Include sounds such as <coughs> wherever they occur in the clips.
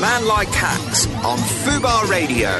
Man Like Hacks on Fubar Radio.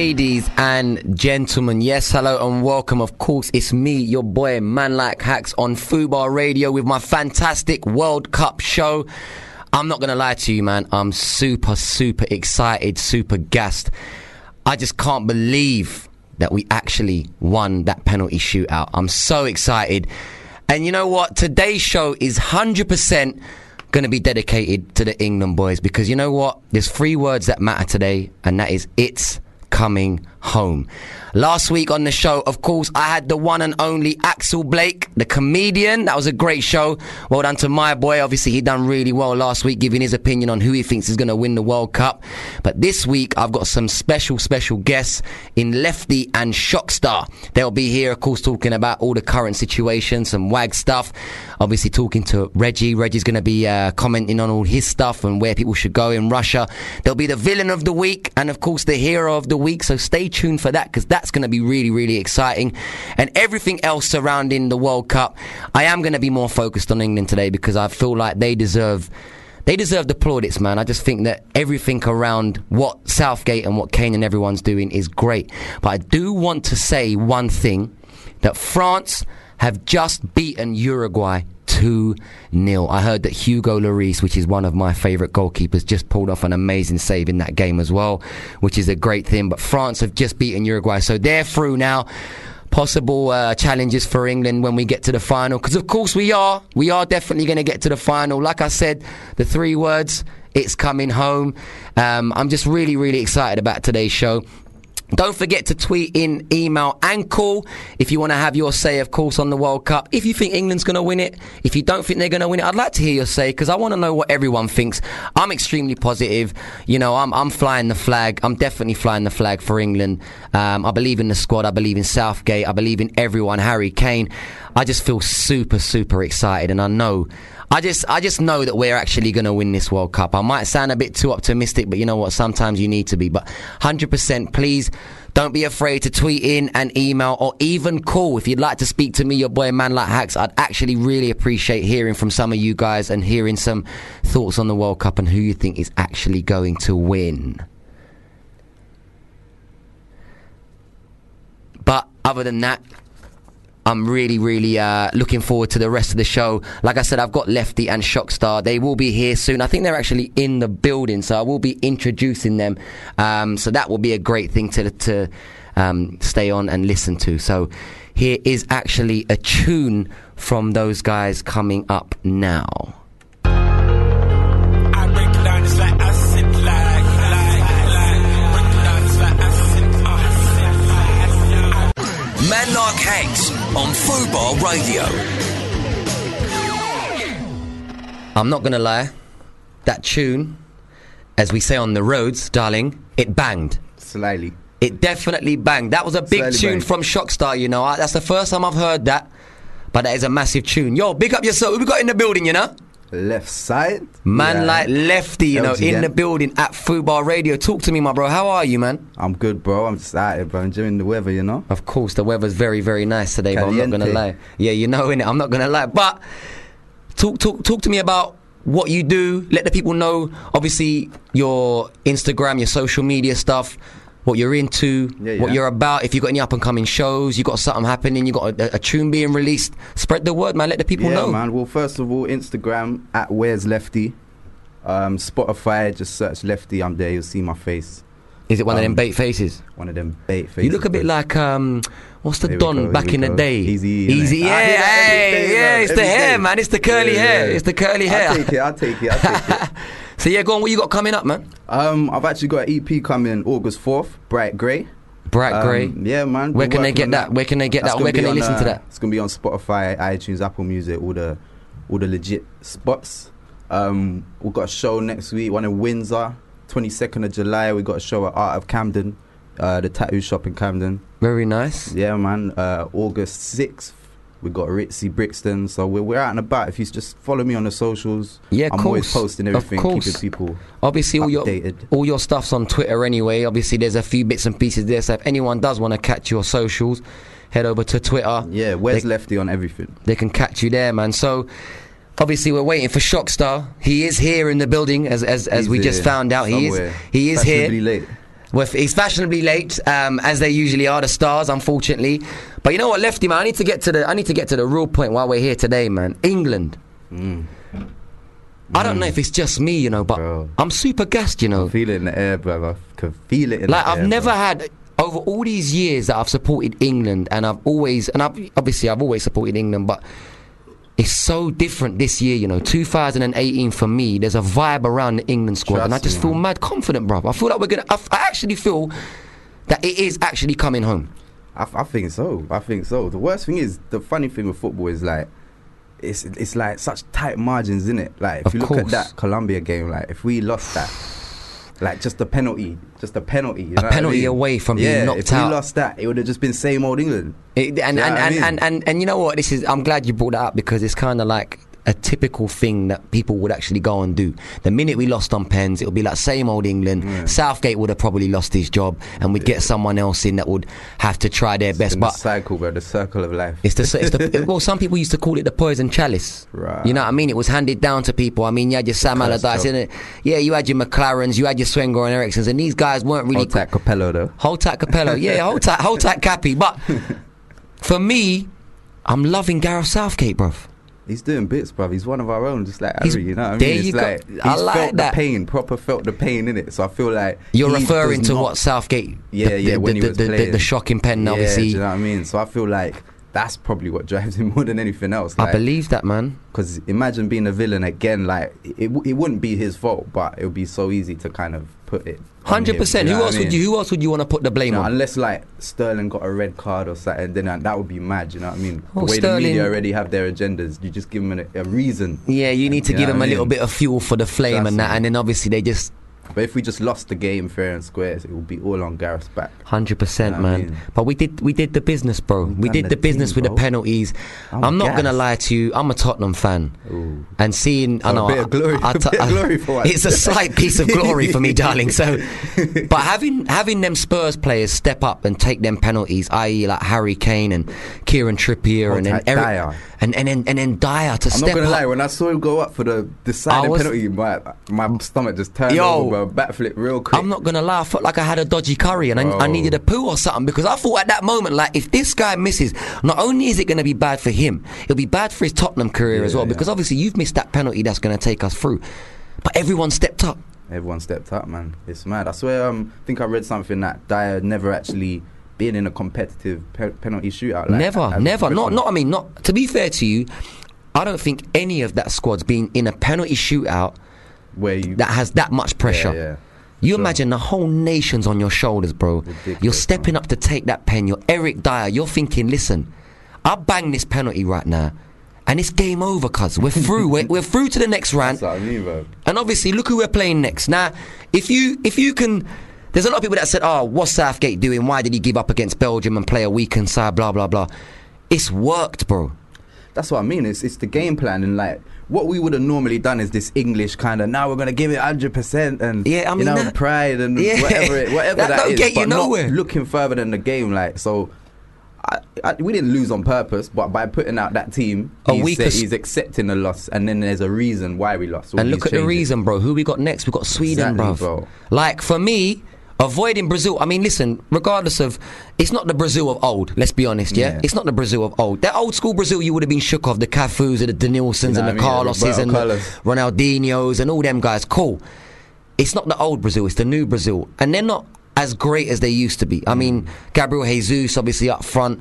Ladies and gentlemen, yes, hello and welcome. Of course, it's me, your boy, Man Like Hacks on Fubar Radio with my fantastic World Cup show. I'm not gonna lie to you, man. I'm super, super excited, super gassed. I just can't believe that we actually won that penalty shootout. I'm so excited. And you know what? Today's show is 100% going to be dedicated to the England boys because you know what? There's three words that matter today, and that is it's coming home. Last week on the show, of course, I had the one and only Axel Blake, the comedian. That was a great show. Well done to my boy. Obviously, he done really well last week, giving his opinion on who he thinks is going to win the World Cup. But this week, I've got some special, special guests in Lefty and Shockstar. They'll be here, of course, talking about all the current situation, some WAG stuff. Obviously, talking to Reggie. Reggie's going to be uh, commenting on all his stuff and where people should go in Russia. There'll be the villain of the week and, of course, the hero of the week. So stay tuned for that because that's going to be really, really exciting. And everything else surrounding the World Cup, I am going to be more focused on England today because I feel like they deserve. They deserve the plaudits, man. I just think that everything around what Southgate and what Kane and everyone's doing is great. But I do want to say one thing that France have just beaten Uruguay 2 0. I heard that Hugo Lloris, which is one of my favourite goalkeepers, just pulled off an amazing save in that game as well, which is a great thing. But France have just beaten Uruguay, so they're through now. Possible uh, challenges for England when we get to the final, because of course we are. We are definitely going to get to the final. Like I said, the three words it's coming home. Um, I'm just really, really excited about today's show. Don't forget to tweet in, email, and call if you want to have your say, of course, on the World Cup. If you think England's going to win it, if you don't think they're going to win it, I'd like to hear your say because I want to know what everyone thinks. I'm extremely positive. You know, I'm, I'm flying the flag. I'm definitely flying the flag for England. Um, I believe in the squad. I believe in Southgate. I believe in everyone. Harry Kane. I just feel super, super excited, and I know. I just, I just know that we're actually going to win this World Cup. I might sound a bit too optimistic, but you know what? Sometimes you need to be. But 100%, please don't be afraid to tweet in and email or even call if you'd like to speak to me, your boy Man Like Hacks. I'd actually really appreciate hearing from some of you guys and hearing some thoughts on the World Cup and who you think is actually going to win. But other than that, I'm really, really uh, looking forward to the rest of the show. Like I said, I've got Lefty and Shockstar. They will be here soon. I think they're actually in the building, so I will be introducing them. Um, so that will be a great thing to to um, stay on and listen to. So here is actually a tune from those guys coming up now. Like Hacks on Fubar Radio. I'm not gonna lie, that tune, as we say on the roads, darling, it banged. Slightly. It definitely banged. That was a big Slightly tune banged. from Shockstar, you know. That's the first time I've heard that. But that is a massive tune. Yo, big up yourself. Who we got in the building, you know? Left side. Man Yeah. like Lefty, you know, in the building at Fubar Radio. Talk to me, my bro. How are you, man? I'm good, bro. I'm just out here, bro. Enjoying the weather, you know. Of course, the weather's very, very nice today, but I'm not gonna lie. Yeah, you know, innit? I'm not gonna lie. But talk, talk, talk to me about what you do. Let the people know, obviously, your Instagram, your social media stuff, what you're into, Yeah, what you're about. If you've got any up and coming shows, you got something happening, you got a, a tune being released. Spread the word, man. Let the people yeah, know. man. Well, first of all, Instagram at Where's Lefty. Um, Spotify, just search Lefty. I'm there. You'll see my face. Is it one of them Um, bait faces? One of them bait faces. You look a bit like um, what's the Here Don go, back in the day? Easy, easy, yeah, hear that every hey, day, yeah. It's the every hair, day. man. It's the curly Yeah, hair. yeah. It's the curly hair. I'll take it. I'll take it. I'll take it. <laughs> so yeah, go on. What you got coming up, man? Um, I've actually got an EP coming August 4th, Bright Grey. Bright Um, grey. Yeah, man. Where can they get on that? Where can they get That's that? Where can they on, listen to uh, that? It's gonna be on Spotify, iTunes, Apple Music, all the all the legit spots. Um, we've got a show next week, one in Windsor. 22nd of July, we got a show at Art of Camden, uh, the tattoo shop in Camden. Very nice. Yeah, man. Uh, August 6th, we got Ritzy Brixton. So we're, we're out and about. If you just follow me on the socials, Yeah, I'm always course. posting Of everything, course. keeping people Obviously, all your all your stuff's on Twitter anyway. Obviously, there's a few bits and pieces there. So if anyone does want to catch your socials, head over to Twitter. Yeah, where's They- Lefty on everything? They can catch you there, man. So. Obviously, we're waiting for Shockstar. He is here in the building, as as, as He's we just found out. He is he is here. late. Well, he's fashionably late, um, as they usually are, the stars, unfortunately. But you know what, Lefty man, I need to get to the I need to get to the real point while we're here today, man. England. I don't know if it's just me, you know, but Mm. Bro. I'm super gassed, you know. Feel it in the air, brother. Can feel it in Like the air. I've never bro. had over all these years that I've supported England, and I've always and I've obviously I've always supported England, but it's so different this year. You know, 2018 for me, there's a vibe around the England squad, and I just me, feel man. mad confident, bro. I feel like we're gonna. I, I actually feel that it is actually coming home. I, I think so. I think so. The worst thing is the funny thing with football is like it's it's like such tight margins, isn't it? Like if Of you look course. at that Colombia game, like if we lost that, like just a penalty, just a penalty, you A know I penalty mean? away from being yeah, knocked if out. we lost that, it would have just been same old England. It, and, and, what I and, and, and, and you know what? This is. I'm glad you brought that up because it's kind of like a typical thing that people would actually go and do. The minute we lost on pens, it would be like same old England. Southgate would have probably lost his job, and we'd get someone else in that would have to try their best. in the But cycle, bro, the circle of life. it's the, it's the <laughs> well. Some people used to call it the poison chalice. Right. You know what I mean? It was handed down to people. I mean, you had your Sam Allardyce in it. Yeah, you had your McClarens, you had your Swenger and Erikssons, and these guys weren't really. Hold tight, Capello though. Hold tight, Capello. Yeah, <laughs> hold tight, hold tight, Cappy. But for me, I'm loving Gareth Southgate, bruv. He's doing bits, bruv. He's one of our own, just like He's- Harry. You know what I mean? there It's you go. like, I like felt that. the pain, proper felt the pain in it. So I feel like You're referring to not- what Southgate, Yeah, the, yeah, the, when the, the, the, shocking pen, Yeah, obviously. do you know what I mean? So I feel like that's probably what drives him <laughs> more than anything else. I believe that, man. because imagine being a villain again. Like it, it wouldn't be his fault, but it would be so easy to kind of put it. on Hundred him, percent. you Who know what else I would you? Who else would you want to put the blame You know, on? unless like Sterling got a red card or something, then that- that would be mad. You know what I mean? Oh, the way Sterling- the media already have their agendas, you just give them a, a reason. Yeah, you need to You give know them what a I little bit of fuel for the flame Trust and that, me. and then obviously they just But if we just lost the game fair and square, it would be all on Gareth's back. Hundred percent, You know what I man. mean? But we did we did the business, bro. We We did the the business thing, with the penalties. I'm I'm, not gonna lie to you. I'm a Tottenham fan, Ooh. and seeing I a know bit of glory- I, a bit of glory for once. <laughs> it's a slight piece of glory for me, <laughs> darling. So, <laughs> but having having them Spurs players step up and take them penalties, i.e., like Harry Kane and Kieran Trippier, Oh, and then Eric, Dier. and and then and then Dier to I'm step not gonna up. lie. When I saw him go up for the deciding was- penalty, my my stomach just turned Yo. over, bro. Backflip real quick. I'm not gonna lie, I felt like I had a dodgy curry and I, I needed a poo or something because I thought at that moment, like, if this guy misses, not only is it gonna be bad for him, it'll be bad for his Tottenham career as well yeah. because obviously you've missed that penalty that's gonna take us through. But everyone stepped up. Everyone stepped up, man. It's mad. I swear. Um, I think I read something that Dier never actually been in a competitive pe- penalty shootout. Like, never, never. Not, not. I mean, not. To be fair to you, I don't think any of that squad's been in a penalty shootout where you. that has that much pressure. Yeah, yeah. You Sure. imagine the whole nation's on your shoulders, bro. Ridiculous, you're stepping man. up to take that pen. You're Eric Dier. You're thinking, listen, I'll bang this penalty right now, and it's game over, cuz. We're <laughs> through. we're, we're through to the next round. That's what I mean, bro. And obviously, look who we're playing next. Now, if you if you can, there's a lot of people that said, "Oh, what's Southgate doing? Why did he give up against Belgium and play a weakened side?" Blah blah blah. It's worked, bro. That's what I mean. It's it's the game plan and like what we would have normally done is this English kind of now we're gonna give it hundred percent and Yeah, I mean you know that- pride and Yeah. whatever it, whatever That that don't is, get you but not nowhere. looking further than the game. Like so, I, I, we didn't lose on purpose, but by putting out that team, A he's, weaker said he's accepting the loss, and then there's a reason why we lost. And look at the reason, bro. Who we got next? We got Sweden, Exactly, bro. Like for me, avoiding Brazil. I mean, listen. Regardless of, it's not the Brazil of old. Let's be honest. Yeah, Yeah. it's not the Brazil of old. That old school Brazil, you would have been shook of the Cafus and the Denilsons You know and the I mean? Carloses and the Carlos. Ronaldinhos and all them guys. Cool. It's not the old Brazil. It's the new Brazil, and they're not as great as they used to be. I mean, mm. Gabriel Jesus, obviously up front.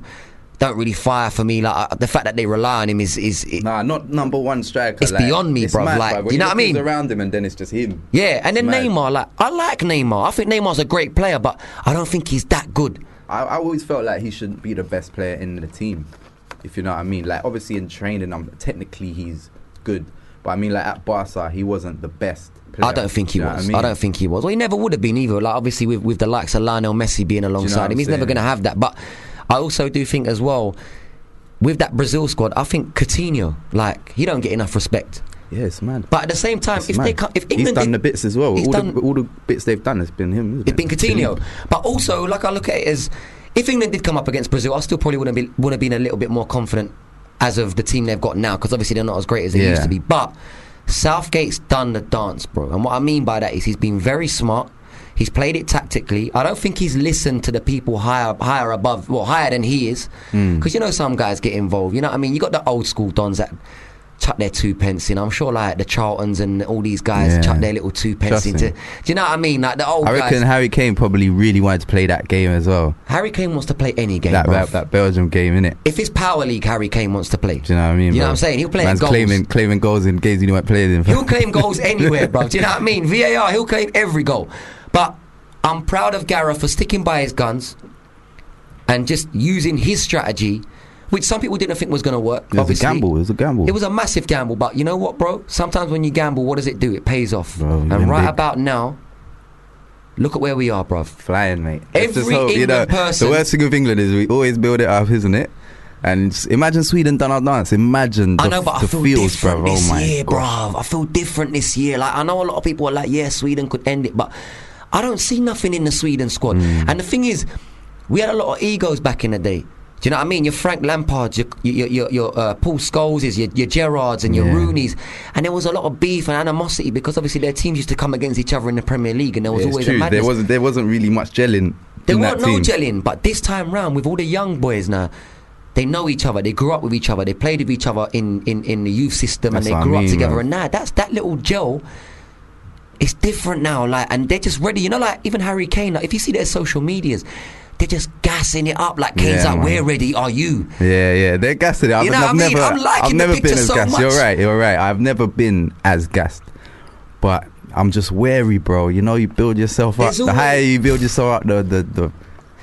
Don't really fire for me. Like uh, the fact that they rely on him is is it, Nah, not number one striker. It's like, beyond me, it's bruv, mad, like. When you know what I mean? Around him, and then it's just him. Yeah, and then Mad. Neymar, like I like Neymar. I think Neymar's a great player, but I don't think he's that good. I, I always felt like he shouldn't be the best player in the team, if you know what I mean. Like obviously in training, I'm technically he's good, But I mean, like at Barca, he wasn't the best. Player. I don't think he you know was. I, I, don't think he was. Well, he never would have been either. Like obviously with with the likes of Lionel Messi being alongside what him, I'm he's never going to have that. But I also do think as well with that Brazil squad, I think Coutinho, like he don't get enough respect. Yeah, it's mad. But at the same time, It's if mad. they come, if he's England done did- the bits as well. All done- the all the bits they've done has been him. It's been it? Coutinho. But also, like I look at it as if England did come up against Brazil, I still probably wouldn't be would have been a little bit more confident as of the team they've got now because obviously they're not as great as they Yeah. used to be. But Southgate's done the dance, bro. And what I mean by that is he's been very smart. He's played it tactically. I don't think he's listened to the people higher, higher above, well, higher than he is. Hmm. Because you know some guys get involved. You know what I mean? You got the old school dons that chuck their two pence in. I'm sure like the Charltons and all these guys Yeah. chuck their little two pence into. Do you know what I mean? Like the old I reckon guys. Harry Kane probably really wanted to play that game as well. Harry Kane wants to play any game, that, that that Belgium game, innit? If it's Power League, Harry Kane wants to play. Do you know what I mean? You know what I'm saying? He'll play Man's goals. claiming claiming goals in games he weren't playing in. He'll claim goals <laughs> anywhere, bro. Do you know what I mean? VAR, he'll claim every goal. But I'm proud of Gareth for sticking by his guns and just using his strategy, which some people didn't think was going to work. It was obviously. a gamble. It was a gamble. It was a massive gamble, but you know what, bro? Sometimes when you gamble, what does it do? It pays off. Bro, and right big. about now, look at where we are, bro. flying, mate. Every hope, you know, England person- The worst thing with England is we always build it up, isn't it? And imagine Sweden done our dance. Imagine the, I know, but I feel feels, different bruv. this oh my year, bruv. I feel different this year. Like I know a lot of people are like, yeah, Sweden could end it, but I don't see nothing in the Sweden squad. Hmm. And the thing is, we had a lot of egos back in the day. Do you know what I mean? Your Frank Lampards, your your your, your uh, Paul Scholes, your, your Gerrards and your Yeah. Rooney's, and there was a lot of beef and animosity because obviously their teams used to come against each other in the Premier League, and there was Yeah, always a true. madness. There wasn't there wasn't really much gelling. There weren't no gelling, but this time round with all the young boys now, they know each other. They grew up with each other. They played with each other in, in, in the youth system, That's and they I grew mean, up together. bro. And now that's that little gel. It's different now, like, and they're just ready. You know, like even Harry Kane. Like, if you see their social medias, they're just gassing it up. Like Kane's Yeah, like, man. "We're ready. Are you?" Yeah, yeah, they're gassing it. I've, You know I've what I mean? never, I'm liking I've the never picture been as so gassed. much. You're right, you're right. I've never been as gassed, but I'm just wary, bro. You know, you build yourself up. There's the always- higher you build yourself up, the the the,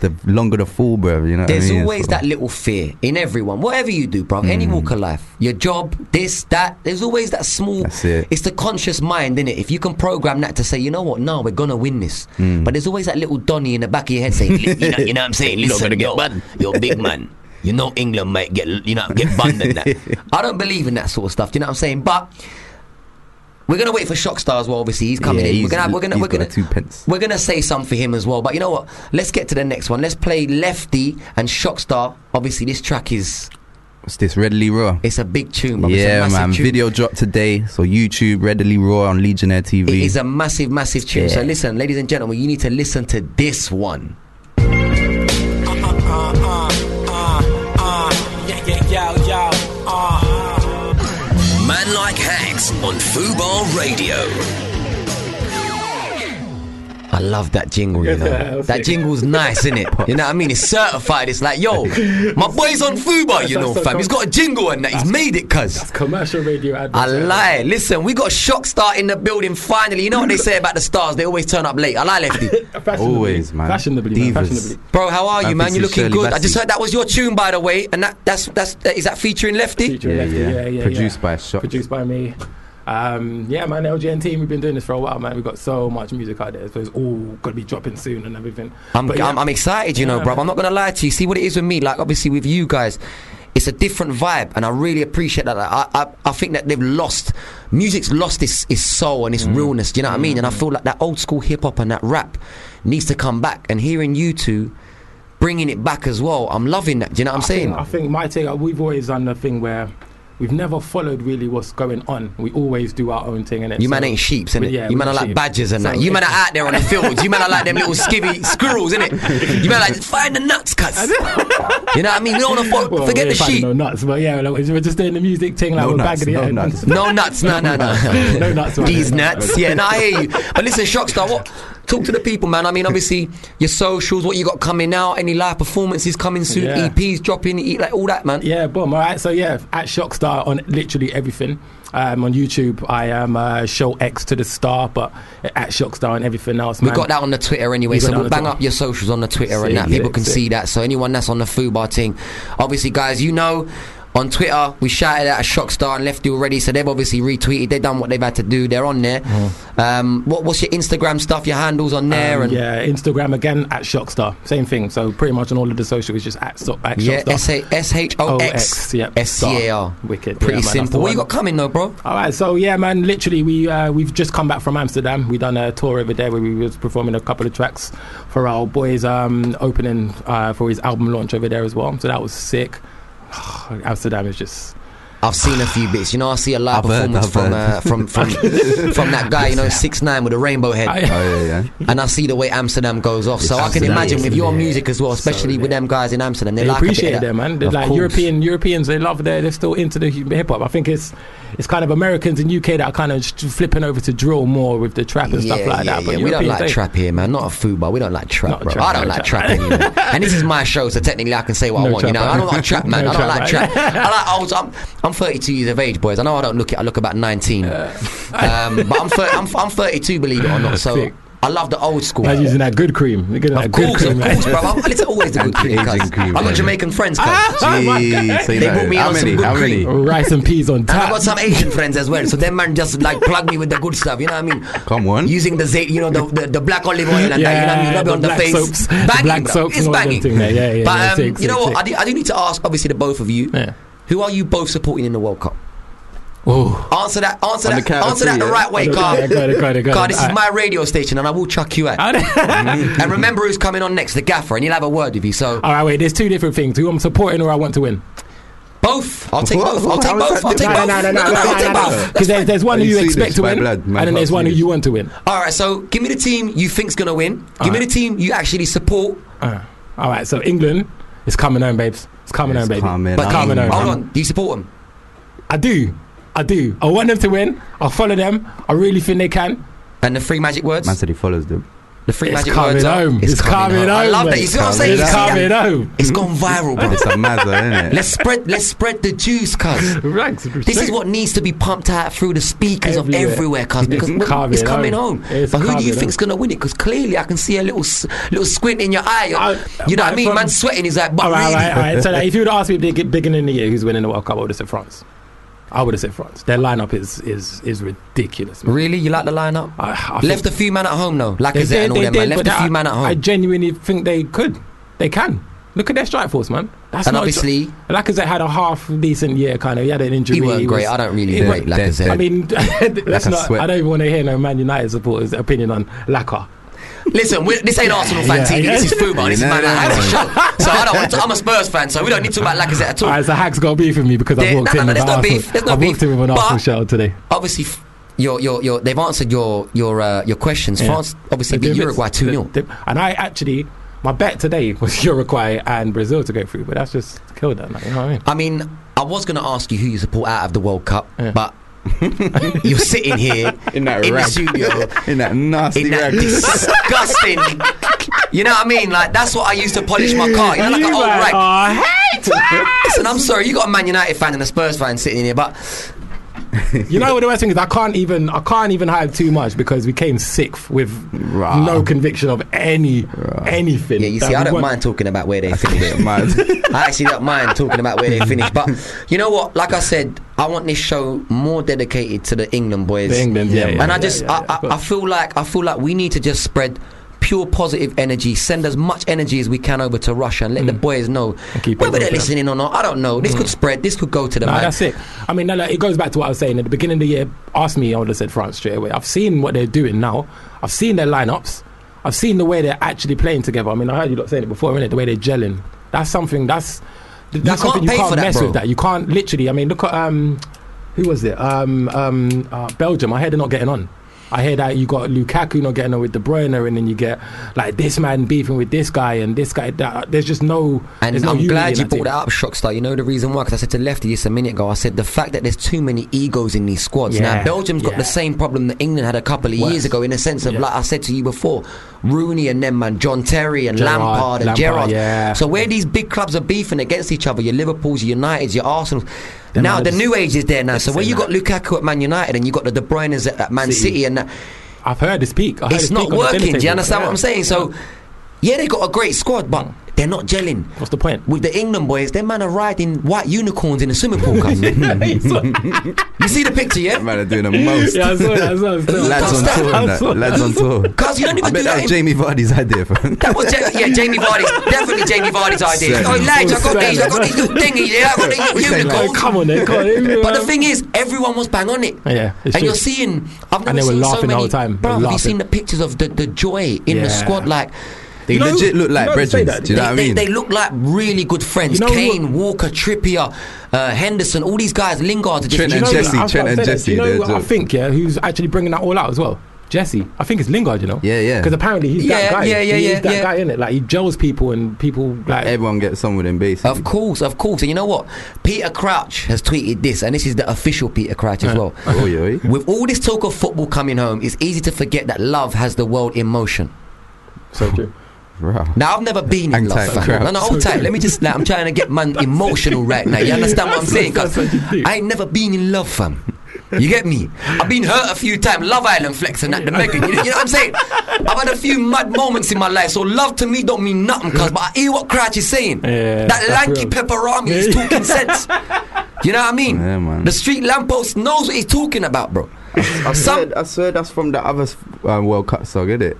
the longer the fall, bro. You know, what I There's mean? always that little fear in everyone, whatever you do, bro. Any hmm. walk of life, your job, this, that. There's always that small. That's it. It's the conscious mind, innit? If you can program that to say, you know what, no, we're gonna win this. Hmm. But there's always that little Donny in the back of your head saying, <laughs> you know, you know what I'm saying? You're not Listen, gonna get yo, you're a big man. You know England might get, you know, get banned and that. <laughs> I don't believe in that sort of stuff. Do you know what I'm saying? But. We're gonna wait for Shockstar as well. Obviously, he's coming Yeah, in. We're gonna, we're gonna, we're gonna, two pence. we're gonna say something for him as well. But you know what? Let's get to the next one. Let's play Lefty and Shockstar. Obviously, this track is What's this? Readily Raw. it's a big tune. Bro. Yeah, man. Tune. Video dropped today, so YouTube Readily Raw on Legionnaire TV. It is a massive, massive tune. So listen, ladies and gentlemen, you need to listen to this one. On Fubar Radio. I love that jingle, you know. Yeah, that jingle's nice, isn't it? You know what I mean? It's certified. It's like, yo, <laughs> my boy's on Fubar, you know, so fam. He's got a jingle and that. He's made it, cuz. Commercial radio adverts. I lie. Listen, we got Shockstar in the building finally. You know what they say about the stars? They always turn up late. I lie, Lefty. <laughs> Always, man. Fashionably, man. Fashionably. Bro, how are you, man? You're looking Shirley good. I just heard that was your tune, by the way, and that that's that's is that featuring Lefty? Featuring Yeah, Lefty, yeah. yeah, yeah. Produced yeah. by Shock. Produced by me. Um, yeah, man, LGN team, we've been doing this for a while, man. We've got so much music out there, so it's all going to be dropping soon and everything. I'm, yeah, I'm, I'm excited, you know, Yeah. bro. I'm not gonna lie to you. See what it is with me. Like, obviously, with you guys, it's a different vibe, and I really appreciate that. I, I, I think that they've lost music's lost its, its soul and its Mm. realness. Do you know what I mean? And I feel like that old school hip hop and that rap needs to come back. And hearing you two bringing it back as well, I'm loving that. Do you know what I'm I saying? Think, I think my take, we've always done the thing where we've never followed really what's going on. We always do our own thing. And You man ain't sheeps, innit? Yeah, you man we're like sheep. badgers and So that. You man are out there on the fields. You man are like them little skivvy <laughs> squirrels, innit? You man are like, find the nuts, cuz. You know what I mean? We don't want to fo- Well, forget we the sheep. No nuts, but yeah, like, we're just doing the music thing, like No we're nuts, bagging no it. nuts. No nuts, <laughs> no, no, no. No nuts. <laughs> These nuts, yeah. No, I hear you. But listen, Shockstar, what? Talk to the people, man. I mean, obviously, your socials, what you got coming out, any live performances coming soon, Yeah. EPs dropping, like all that, man. Yeah, boom. All right. So yeah, at Shockstar on literally everything. Um, on YouTube, I am uh, Show X to the Star, but at Shockstar and everything else. We man. got that on the Twitter anyway, so we'll bang Twitter. up your socials on the Twitter and that. People can see that. So anyone that's on the Fubar thing, obviously, guys, you know. On Twitter, we shouted out a Shockstar and Lefty already, so they've obviously retweeted. They've done what they've had to do. They're on there. Um, what, what's your Instagram stuff? Your handles on there? Um, and yeah, Instagram again at Shockstar. Same thing. So pretty much on all of the socials, just at, so, at yeah, Shockstar. S H O X. S C A R. Wicked. Pretty Yeah, man, simple. What you got coming though, bro? All right, so yeah, man. Literally, we uh, we've just come back from Amsterdam. We done a tour over there where we was performing a couple of tracks for our boys um, opening uh, for his album launch over there as well. So that was sick. <sighs> Amsterdam is just I've seen a few bits. You know, I see a live I've performance I've from, uh, from from <laughs> from that guy, you know, six nine with a rainbow head. I- Oh yeah, yeah. and I see the way Amsterdam goes off. So I can imagine with your lit. music as well, especially So with them guys in Amsterdam. They, they like appreciate that. man. They're like course. European Europeans, they love their they're still into the hip hop. I think it's it's kind of Americans in UK that are kind of sh- flipping over to drill more with the trap and stuff like yeah, that. But yeah. We don't like they- trap here, man. Not a Fubar. We don't like trap, Not bro. trap, I don't no like trap. trap anymore. <laughs> and this is my show, so technically I can say what I No want. You know, I don't like trap, man. I don't like trap, trap. <laughs> I like. I was, I'm, I'm 32 years of age, boys. I know I don't look it. I look about 19. <laughs> um, but I'm, thir- I'm I'm 32, believe it or not. <laughs> So Sick. I love the old school. Man's using that good cream. They're getting that Of good course, cream. of course, bro. I'm, it's always the good <laughs> cream, cream, I've got. Jamaican friends, cuz. Jeez, They that. put me How on some good How many? cream. Rice and peas on And I've got some Asian friends as well, so them man just like plug me with the good stuff. You know what I mean? Come on. Using the zait, you know, the, the, the black olive oil and that. You know what I mean? Rub it on the black face. soaps, the Banging, black bro. soaps It's and banging. thing. Yeah, yeah, but yeah, um, sick, you know sick, what? I do, I do need to ask, obviously, the both of you. Yeah. Who are you both supporting in the World Cup? Oh, Answer that. Answer On that. Answer that the right way, Okay, Carl. I got it, got it, got Carl, this is my radio station, and I will chuck you out. <laughs> and remember who's coming on next, the gaffer, and he'll have a word with you. So All right, wait. There's two different things. Who I'm supporting or I want to win. both. I'll take What? both. I'll take both. I'll take both. no, no, no, no, I'll take both. Because there's, there's one who you you expect Swedish to win, blood? And then there's one who you want to win. All right, so give me the team you think's gonna win. Give me the team you actually support. All right, so England is coming home, babes. It's coming It's home, baby. coming But It's do you- coming home. hold on, do you support them? I do. I do. I want them to win. I'll follow them. I really think they can. And the three magic words. Man said he follows them. The three It's magic coming words. are- home. It's coming home. I love that. You see what I'm saying? It's You see that? coming home. It's gone viral, bro. It's a mazza, isn't it? let's spread. Let's spread the juice, cuz. <laughs> This is what needs to be pumped out through the speakers of Everywhere. everywhere, cuz. Because It's it's coming coming home. home. It's but who do you coming think's gonna win it? Because clearly I can see a little, little squint in your eye. I- you know what I mean? from- Man sweating. He's like, but All right, really. all right, all right. So like, <laughs> if you would ask me big, beginning of the year who's winning the World Cup, I would have said France. I would have said France. Their lineup is is is ridiculous. Man. Really, you like the lineup? I, I Left a few man at home though, like they Lacazette and all them man. Left a few I- man at home. I genuinely think they could. They can. Look at their strike force, man. That's and obviously, Lacazette had a half decent year, kind of. He had an injury. he weren't great. was- I don't really he wa- Lacazette. I mean, <laughs> let's a not. sweat. I don't even want to hear no Man United supporters' opinion on Lacazette. Listen, we this ain't Arsenal fan TV. This is <laughs> football. This is man no. show. <laughs> So I don't want to, I'm a Spurs fan, so we don't need to talk about Lacazette at all. All right, so Hack's got beef with me because I walked no, in no, with an Arsenal. beef, I walked in with an Arsenal shirt today. Obviously, f- your your your they've answered your your uh, your questions. Yeah. France obviously beat Uruguay two 0 they- they- And I actually, my bet today was <laughs> Uruguay and Brazil to go through, but that's just killed that. You know what I mean? I mean, I was going to ask you who you support out of the World Cup, Yeah. but <laughs> you're sitting here In that in the studio <laughs> In that nasty in that rag. disgusting. You know what I mean? Like that's what I used to polish my car. You know, like an old man rag. are hate. Listen, I'm sorry, you got a Man United fan and a Spurs fan sitting in here, but <laughs> You know what the worst thing is? I can't even I can't even hide too much because we came sixth with Rah. no conviction of any anything. yeah, you see, I don't won. mind talking about where they finished. <laughs> I actually don't mind talking about where they <laughs> finished. But you know what? Like I said, I want this show more dedicated to the England boys. The England, yeah, yeah, and I just, yeah, yeah, I, of I, I feel like, I feel like we need to just spread pure positive energy. Send as much energy as we can over to Russia and let the boys know whether they're listening or not. I don't know. This could spread. This could go to the man. that's it. I mean, no, no, it goes back to what I was saying at the beginning of the year. Ask me, I would have said France straight away. I've seen what they're doing now. I've seen their lineups. I've seen the way they're actually playing together. I mean, I heard you lot saying it before, innit? The way they're gelling. That's something. That's that's can't something you can't for that, mess with. That you can't literally. I mean, look at um, who was it? Um, um, uh, Belgium. I heard they're not getting on. I hear that you got Lukaku not getting on with De Bruyne, and then you get like this man beefing with this guy and this guy. That, there's just no. And no I'm glad you that brought team. that up, Shockstar. You know the reason why? Because I said to Lefty just a minute ago, I said the fact that there's too many egos in these squads. Now, Yeah, Belgium's got the same problem that England had a couple of years ago in a sense of, Yeah. like I said to you before, Rooney and them, man, John Terry and Gerrard, Lampard and Lampard, Gerrard. So where these big clubs are beefing against each other, your Liverpools, your Uniteds, your Arsenals. Them now, the new age is there now. So where saying you got Lukaku at Man United and you got the De Bruyne's at, at Man City. City and that, I've heard this peak. I heard it's not working. Do you understand what I'm saying? So, yeah, they got a great squad, but they're not gelling. What's the point? With the England boys, them man are riding white unicorns in a swimming pool. cuz. <laughs> you see the picture, yeah? Man are doing the most. yeah, I saw that. I saw that. Lads on tour, and that. lads on tour. <laughs> Cuz you don't I bet do that that. was Jamie Vardy's idea. fam. That was Ja- yeah, Jamie Vardy's definitely Jamie Vardy's <laughs> idea. Oh lads, I got these, I got these little thingies, yeah, I got these unicorns. come on, then, come on. But the um, thing is, everyone was bang on it. Oh, yeah, and true. you're seeing, I've never And they were seen so laughing the many. whole time. Bro, were have you seen the pictures of the, the joy in the squad? Like, They You know- legit look like know they say brethren. Do you know they, what I mean? they look like really good friends. You know Kane, Walker, Trippier, uh, Henderson, all these guys, Lingard. Are just Trent Do you and know, Jesse, I Trent and. Jesse, you know they're who I think, yeah, who's actually bringing that all out as well? Jesse. I think it's Lingard, you know? Yeah, yeah. Because apparently he's Yeah, that guy. yeah, yeah, He's yeah, that yeah. guy, in it. Like, he gels people and people, like, Everyone gets some with him, basically. Of course, of course. And you know what? Peter Crouch has tweeted this, and this is the official Peter Crouch as well. Oh, yeah. yeah. With all this talk of football coming home, it's easy to forget that love has the world in motion. so true. Wow. Now I've never been in love. tight, fam. crowd. No, no, hold tight. Let me just. Like, I'm trying to get man <laughs> emotional right now. You understand what I'm saying? 'Cause That's what you do. I ain't never been in love, fam. You get me? I've been hurt a few times. Love Island flexing at the Megan. You, know- you know what I'm saying? I've had a few mad moments in my life. So love to me don't mean nothing, cuz. But I hear what Crouch is saying. Yeah, that lanky real. pepperami is <laughs> talking sense. You know what I mean? Yeah, man. The street lamppost knows what he's talking about, bro. I Some- swear, I swear that's from the other um, World Cup song, isn't it?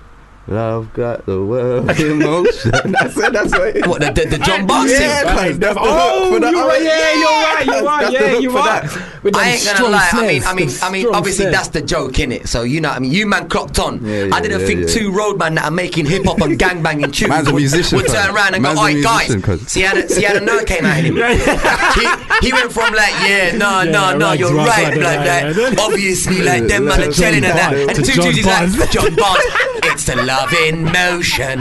Love got the world in <laughs> motion. I said that's what it is. What the, the, the John Barnes? Yeah, cuz that's the Oh, hook for oh, the you're other- right. Yeah, you're right. You're right. the Yeah, you're for right. that. I ain't gonna strong lie. I mean, I mean, I mean. Obviously, snares. that's the joke, innit? So you know, I mean, you man clocked on. Yeah, yeah, I didn't yeah, think yeah. two roadmen that are making hip hop and <laughs> gang banging tunes Man's a would, musician, would turn around and Man's go, a "Oi, guys, musician, cuz." see how the, see how the nerd came out in him." <laughs> he, he went from like, "Yeah, no, Yeah, no, no, right, you're right, right," right, like right, that. right. Obviously, like them man are John chilling and that, and to two dudes like, "John Barnes, it's the love in motion."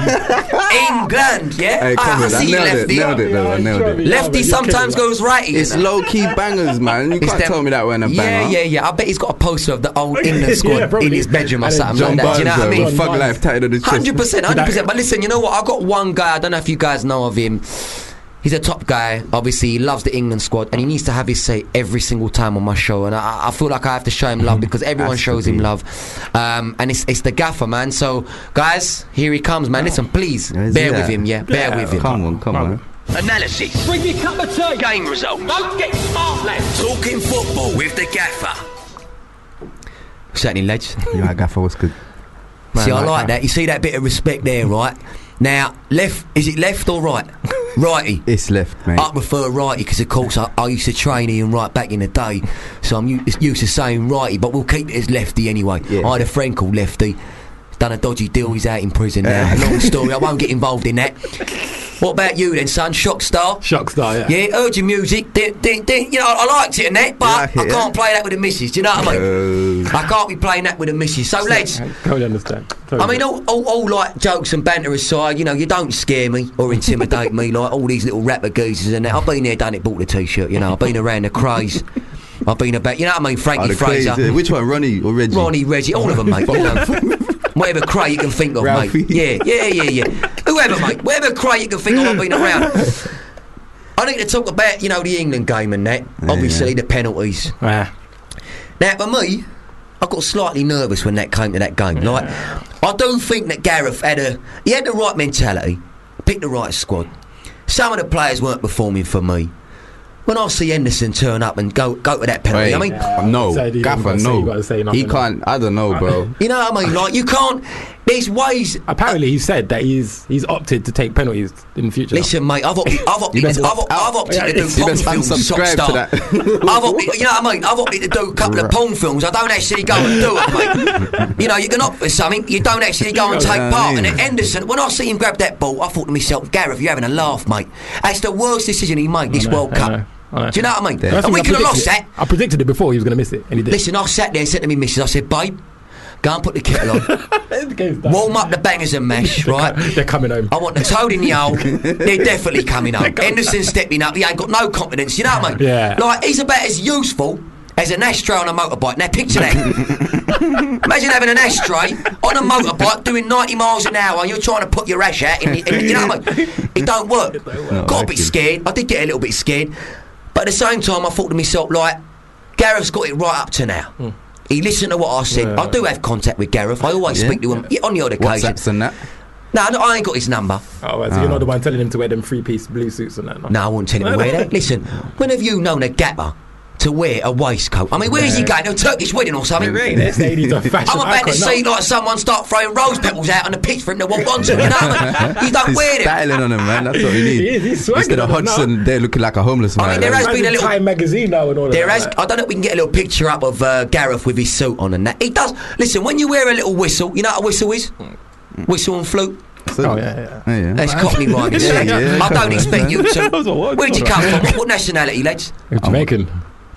England, yeah. Hey, Ah, come I I see you, nailed it, lefty. nailed it, though, I nailed it. Lefty sometimes goes righty. It's know. low key bangers, man. You It's can't them- tell me that when a Yeah, banger. yeah, yeah. yeah. I bet he's got a poster of the old <laughs> England squad Yeah, in his bedroom or something John like that. Do you know what I mean? with Thug Barnes. Life tied to the chest. Hundred percent, hundred percent. But listen, you know what? I got one guy. I don't know if you guys know of him. He's a top guy. Obviously, he loves the England squad, and he needs to have his say every single time on my show. And I, I feel like I have to show him love because everyone Has to shows him love. Um, and it's it's the gaffer, man. So, guys, here he comes, man. Listen, please Is bear with that? him. Yeah, bear with him. Come on, come on. Analysis. Bring me a cup of tea. Game results. Don't get smart, lad. Talking football with the gaffer. Certainly, ledge. Yeah, Gaffer was good. See, I Man, like that. You see that bit of respect there, right? Now, left is it left or right? <laughs> Righty. It's left, mate. I prefer righty because, of course, I, I used to train Ian Wright back in the day, so I'm u- used to saying righty. But we'll keep it as lefty anyway. Yeah. I had a friend called Lefty. Done a dodgy deal. He's out in prison now. Uh. Long story. I won't get involved in that. <laughs> What about you then, son? Shock star. Shock star, yeah. Yeah, heard your music. Ding, ding, ding. You know, I liked it and that, but like it, I can't play that with the missus. Do you know what I mean? Uh, I can't be playing that with the missus. So, let's. Totally understand. Totally. I mean, all, all, all like jokes and banter aside, you know, you don't scare me or intimidate me like all these little rapper geezers and that. I've been there, done it, bought the t-shirt. You know, I've been around the craze. <laughs> I've been about, you know what I mean, oh, Frankie the Fraser, crazy- Which one, Ronnie or Reggie? Ronnie, Reggie, all of them, mate. You <laughs> know. Whatever cray you can think of, Ralphie. mate. Yeah, yeah, yeah, yeah. Whoever, mate. Whatever cray you can think of, I've been around. I need to talk about, you know, the England game and that. Obviously, the penalties. Ah, Now, for me, I got slightly nervous when that came to that game. Like, I do think that Gareth had a he had the right mentality, picked the right squad. Some of the players weren't performing for me. When I see Henderson turn up and go go to that penalty, Wait, I mean, uh, no, Said you Gaffer, no. say he can't. I don't know, bro. <laughs> you know what I mean? Like, you can't. There's ways. apparently, he said that he's he's opted to take penalties in the future. Listen, mate, I've opted, I've opted, You to, best I've, op- opt out. I've opted Yeah, to do <laughs> you porn best films, unsubscribe to that. <laughs> I've opted, you know what I mean? I've opted to do a couple of porn films. I don't actually go and do it, mate. you know, you can opt for something, you don't actually go and take part. mean? And then Henderson, when I see him grab that ball, I thought to myself, Gareth, you're having a laugh, mate. That's the worst decision he made this World Cup. Oh, know. Do you know what I mean? Yeah. And we could have lost that. I predicted it before he was going to miss it, and he did. Listen, I sat there and said to me, missus, I said, babe, go and put the kettle on. <laughs> The. Warm up the bangers and mash, <laughs> right? They're coming home. I want the toad in the hole. <laughs> They're definitely coming up. Henderson stepping up. He ain't got no confidence. You know what I mean? Yeah. Like he's about as useful as an ashtray on a motorbike. Now picture that. Imagine having an ashtray on a motorbike doing 90 miles an hour and you're trying to put your ash out. In the, in, you know what I mean? It don't work. No, got a bit scared. I did get a little bit scared. But at the same time, I thought to myself, like, Gareth's got it right up to now. Hmm. He listened to what I said. Yeah. I do have contact with Gareth. I always Yeah. speak to him yeah, on the odd occasion. WhatsApps and that. No, no, I ain't got his number. Oh, well, so you're ah. not the one telling him to wear them three-piece blue suits and that. No. No, I wouldn't tell him to wear that. <laughs> Listen, when have you known a gapper to wear a waistcoat? I mean, where is he going? To a Turkish wedding or something? This lady's a <laughs> fashion I'm about to see like someone start throwing rose petals out on the pitch for him to walk onto. You know what I mean? You don't He's wear them. styling on him, man. That's what we need. He is, he's swagging Instead of on now. Hodgson, they're looking like a homeless man. I mean, there has been a little- Time magazine now and all There of has. I don't know if we can get a little picture up of uh, Gareth with his suit on and that. He does. Listen, when you wear a little whistle, you know what a whistle is? Whistle and flute. Oh, yeah, yeah. Yeah, yeah. That's Cockney <laughs> rhyming. Yeah, son. yeah. I don't expect you to. <laughs> Where'd you come from? What nationality, lads? You're Jamaican.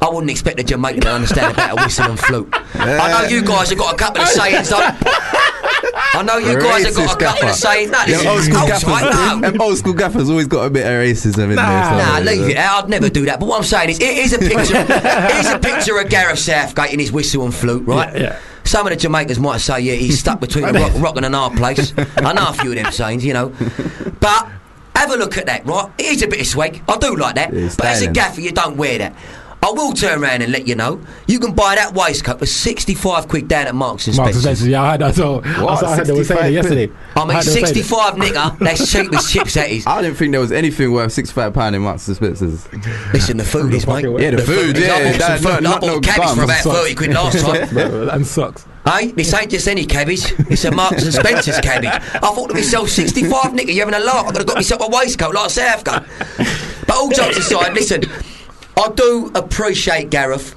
I wouldn't expect a Jamaican to understand about a whistle and flute. I know you guys have got a couple of sayings though. I know you guys have got a couple gaffer. of sayings. No, this Them old school culture, I gaffers. know. Them old school gaffers always got a bit of racism in there. Nah, so- leave it. out. I'd never do that. But what I'm saying is, it is a <laughs> picture. it is a picture of Gareth Southgate in his whistle and flute, right? Yeah, yeah. Some of the Jamaicans might say, yeah, he's stuck between <laughs> a rock, rock and an hard place. I know a few of them sayings, you know. But have a look at that, right? It is a bit of swag. I do like that. Yeah, it's but as a gaffer, you don't wear that. I will turn around and let you know. You can buy that waistcoat for 65 quid down at Marks and Marks and Spencer's. Spencer, yeah, I heard that. So, What? I heard they were saying it yesterday. I mean, heard they were saying 65 nigger, that's cheap as chips, that is. <laughs> I didn't think there was anything worth sixty-five pound in Marks and Spencer's. Listen, the food is, mate. Yeah, the food, is. I yeah, bought that- some food. not- I bought not cabbage for gum. about 30 quid last time. <laughs> Bro, and socks. Hey, this ain't just any cabbage. It's a Marks and Spencer's cabbage. I thought to myself, 65 nigga, you're having a laugh. I could have got myself a waistcoat like Southgate. But all jokes aside, listen, I do appreciate Gareth.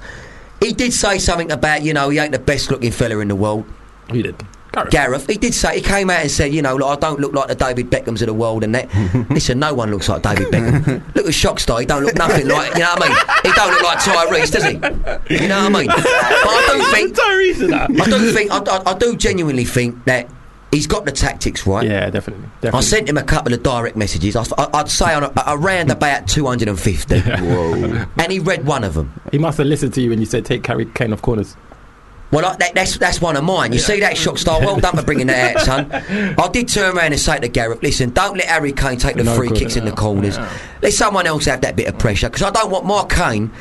He did say something about, you know, he ain't the best looking fella in the world. He did. Gareth. Gareth, he did say, he came out and said, you know, I don't look like the David Beckhams of the world and that. <laughs> Listen, no one looks like David Beckham. <laughs> look at Shockstar, he don't look nothing like, you know what I mean? He don't look like Tyrese, does he? You know what I mean? But I do <laughs> think, Tyrese that. I do think, I, I, I do genuinely think that he's got the tactics right. Yeah, definitely. definitely. I sent him a couple of direct messages. I, would say on a, around about 250, <laughs> Whoa. and he read one of them. He must have listened to you when you said take Harry Kane off corners. Well, I, that, that's that's one of mine. You see that shock star? Well done for bringing that out, son. <laughs> I did turn around and say to Gareth, "Listen, don't let Harry Kane take the No free kicks in the corners. Yeah. Let someone else have that bit of pressure because I don't want Mark Kane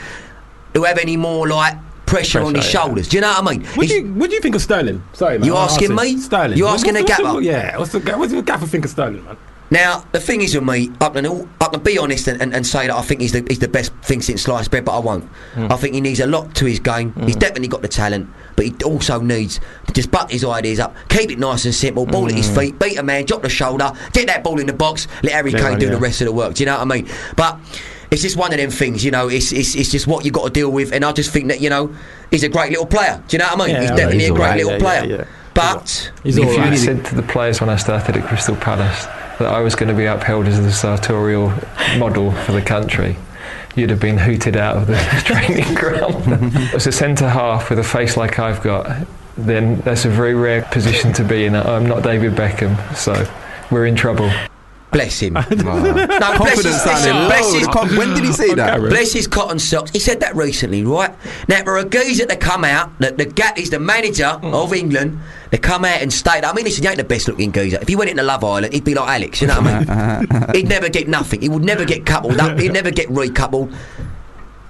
to have any more like pressure, on his shoulders. Do you know what I mean? What do you What do you think of Sterling? Sorry, man. You asking me? Sterling. You asking what's the gaffer? Yeah. What's the What's the gaffer think of Sterling, man? Now, the thing is with me, I can, all- I can be honest and, and, and say that I think he's the, he's the best thing since sliced bread, but I won't. Hmm. I think he needs a lot to his game. He's definitely got the talent, but he also needs to just butt his ideas up, keep it nice and simple, ball at his Hmm. feet, beat a man, drop the shoulder, get that ball in the box, let Harry Kane do yeah. the rest of the work. Do you know what I mean? But it's just one of them things, you know. It's, it's it's just what you got to deal with, and I just think that you know he's a great little player. Do you know what I mean? Yeah, he's definitely he's a great alright, little yeah, player. yeah, yeah. But He's If all you right. I said to the players when I started at Crystal Palace that I was going to be upheld as the sartorial model for the country, you'd have been hooted out of the <laughs> training ground. <laughs> As a centre half with a face like I've got, then that's a very rare position to be in. I'm not David Beckham, so we're in trouble. Bless him. <laughs> no, oh. bless his, listen, bless his, When did he say that? Bless his cotton socks. He said that recently, right? Now, for a geezer to come out, the, the Gat is the manager of England, to come out and state, I mean, listen, he ain't the best looking geezer. If he went into Love Island, he'd be like Alex, you know what I mean? <laughs> he'd never get nothing. He would never get coupled up. He'd never get recoupled.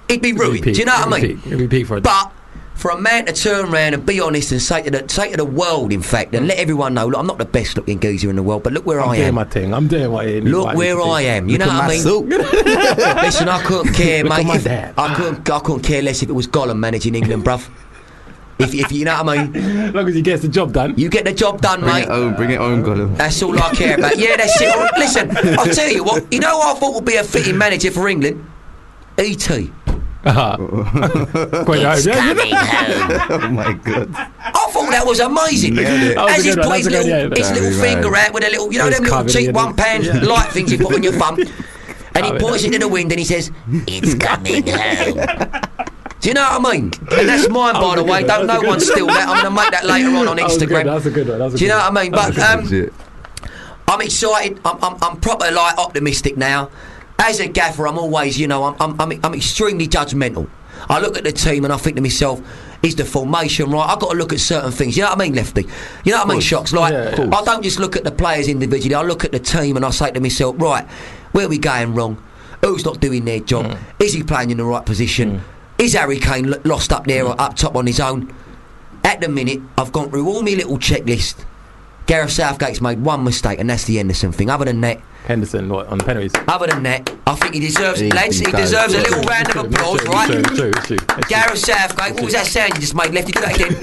He'd be ruined. Do you know what I mean? It'll be peak for it. But for a man to turn around and be honest and say to the say to the world, in fact, and mm. let everyone know, look, I'm not the best looking geezer in the world, but look where I'm I am. doing am. my thing. I'm doing what I need. Look where need I am. You know what I mean? suit. <laughs> <laughs> Listen, I couldn't care, Look mate. at my If- dad. I couldn't. I couldn't care less if it was Gollum managing England, bruv. If, if you know what I mean, As <laughs> long as he gets the job done. you get the job done, Bring mate. it home, bring it home, Gollum. That's all I care about. Yeah, that's it. Listen, I'll tell you what. You know, who I thought would be a fitting manager for England. E E.T. <laughs> Quite right. Yeah, you <laughs> oh my god. I thought that was amazing. Nailed it. That As a he's good put his that's a good- little, yeah. his little finger right. out with a little, you know, It's them little cheap one pound yeah. <laughs> light things you put on your thumb. And he Covered. points into the wind and he says, It's coming home. Do you know what I mean? And that's mine, by the way. Don't one, no one good steal that. I'm going to make that later on on That was good, Instagram. That's a good one. Do you know what I mean? But um, I'm excited. I'm, I'm, I'm proper like optimistic now. As a gaffer, I'm always, you know, I'm, I'm, I'm, I'm extremely judgmental. I look at the team and I think to myself, is the formation right? I've got to look at certain things. You know what I mean, Lefty? You know what I mean, Shocks? Like, Yeah, I don't just look at the players individually. I look at the team and I say to myself, right, where are we going wrong? Who's not doing their job? Mm. Is he playing in the right position? Is Harry Kane lost up there Mm. or up top on his own? At the minute, I've gone through all my little checklist Gareth Southgate's made one mistake, and that's the Henderson thing. Other than that, Henderson what, on the penalties. other than that, I think he deserves, He- lads, he he deserves a little round of applause, True, right? True, true, true. Gareth Southgate, what was that sound you just made? Lefty, do that again.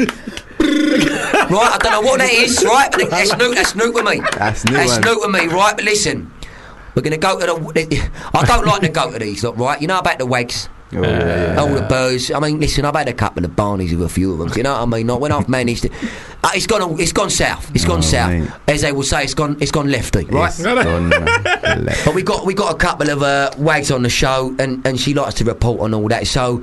<laughs> right, I don't know what that is, right? But that's <laughs> new, that's new with me. That's new That's new with me, right? But listen, we're going to go to the. I don't like to go to these, lot, right? You know about the wags? Oh, yeah, yeah. All the birds. I mean, listen, I've had a couple of barneys with a few of them. You know what I mean? Like when I've managed to, uh, it's gone. It's gone south. It's gone Oh, south. mate. As they will say, it's gone. It's gone lefty, right? It's on, uh, left. But we got we got a couple of uh, wags on the show, and, and she likes to report on all that. So,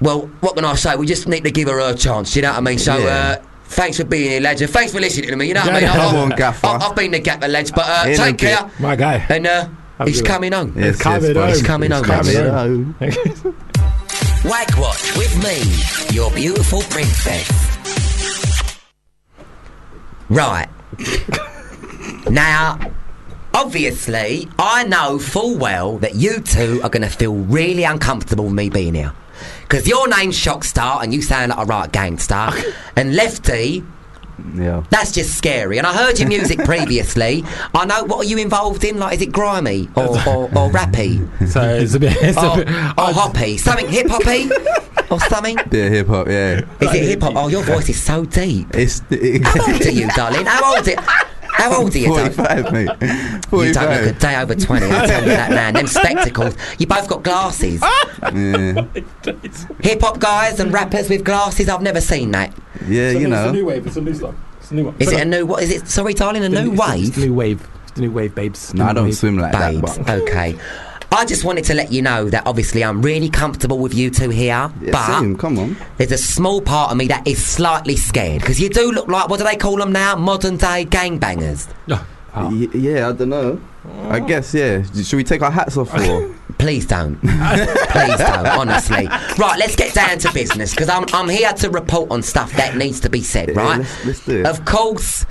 well, what can I say? We just need to give her a chance. You know what I mean? So, Yeah. uh, thanks for being here, lads, and thanks for listening to me. You know what I mean? I've, come on, I've- Gaffer. I've, I've been the gaffer, lads, but uh, take care. My guy. And uh, Have a he's coming home. Yes, coming yes, boy. home. It's coming home, coming lads. home. home. Wag Watch with me, your beautiful princess. Right. <laughs> now, obviously, I know full well that you two are going to feel really uncomfortable with me being here. Because your name's Shockstar and you sound like a right gangster. <laughs> and Lefty, Yeah. that's just scary. And I heard your music <laughs> previously. I know, what are you involved in? Like, is it grimy or, or, or rappy? <laughs> So it's a bit. It's a bit or hoppy? Something hip hoppy? <laughs> Or something? Yeah, hip hop, yeah. Is it hip hop? Oh, your voice is so deep. It's How old are you, darling? How old are you? How old are you, darling? 45, mate. You 45. don't look a day over 20, I'll tell you that, man. Them <laughs> spectacles. You both got glasses. Yeah, Hip hop guys and rappers with glasses, I've never seen that. yeah you know. It's a new wave. It's a new stuff. It's a new one. Is it a new, what is it? Sorry, darling, a new wave? It's a new wave. It's a new wave, babes. No, I don't wave. swim like Babes, that, but. okay. I just wanted to let you know that obviously I'm really comfortable with you two here, Yeah, but same, come on. there's a small part of me that is slightly scared because you do look like what do they call them now? Modern day gangbangers. Oh, oh. Y- yeah, I don't know. I guess, yeah. Should we take our hats off or? <laughs> Please don't. Please don't, honestly. Right, let's get down to business because I'm, I'm here to report on stuff that needs to be said, Yeah, right? let's- let's do it. Of course,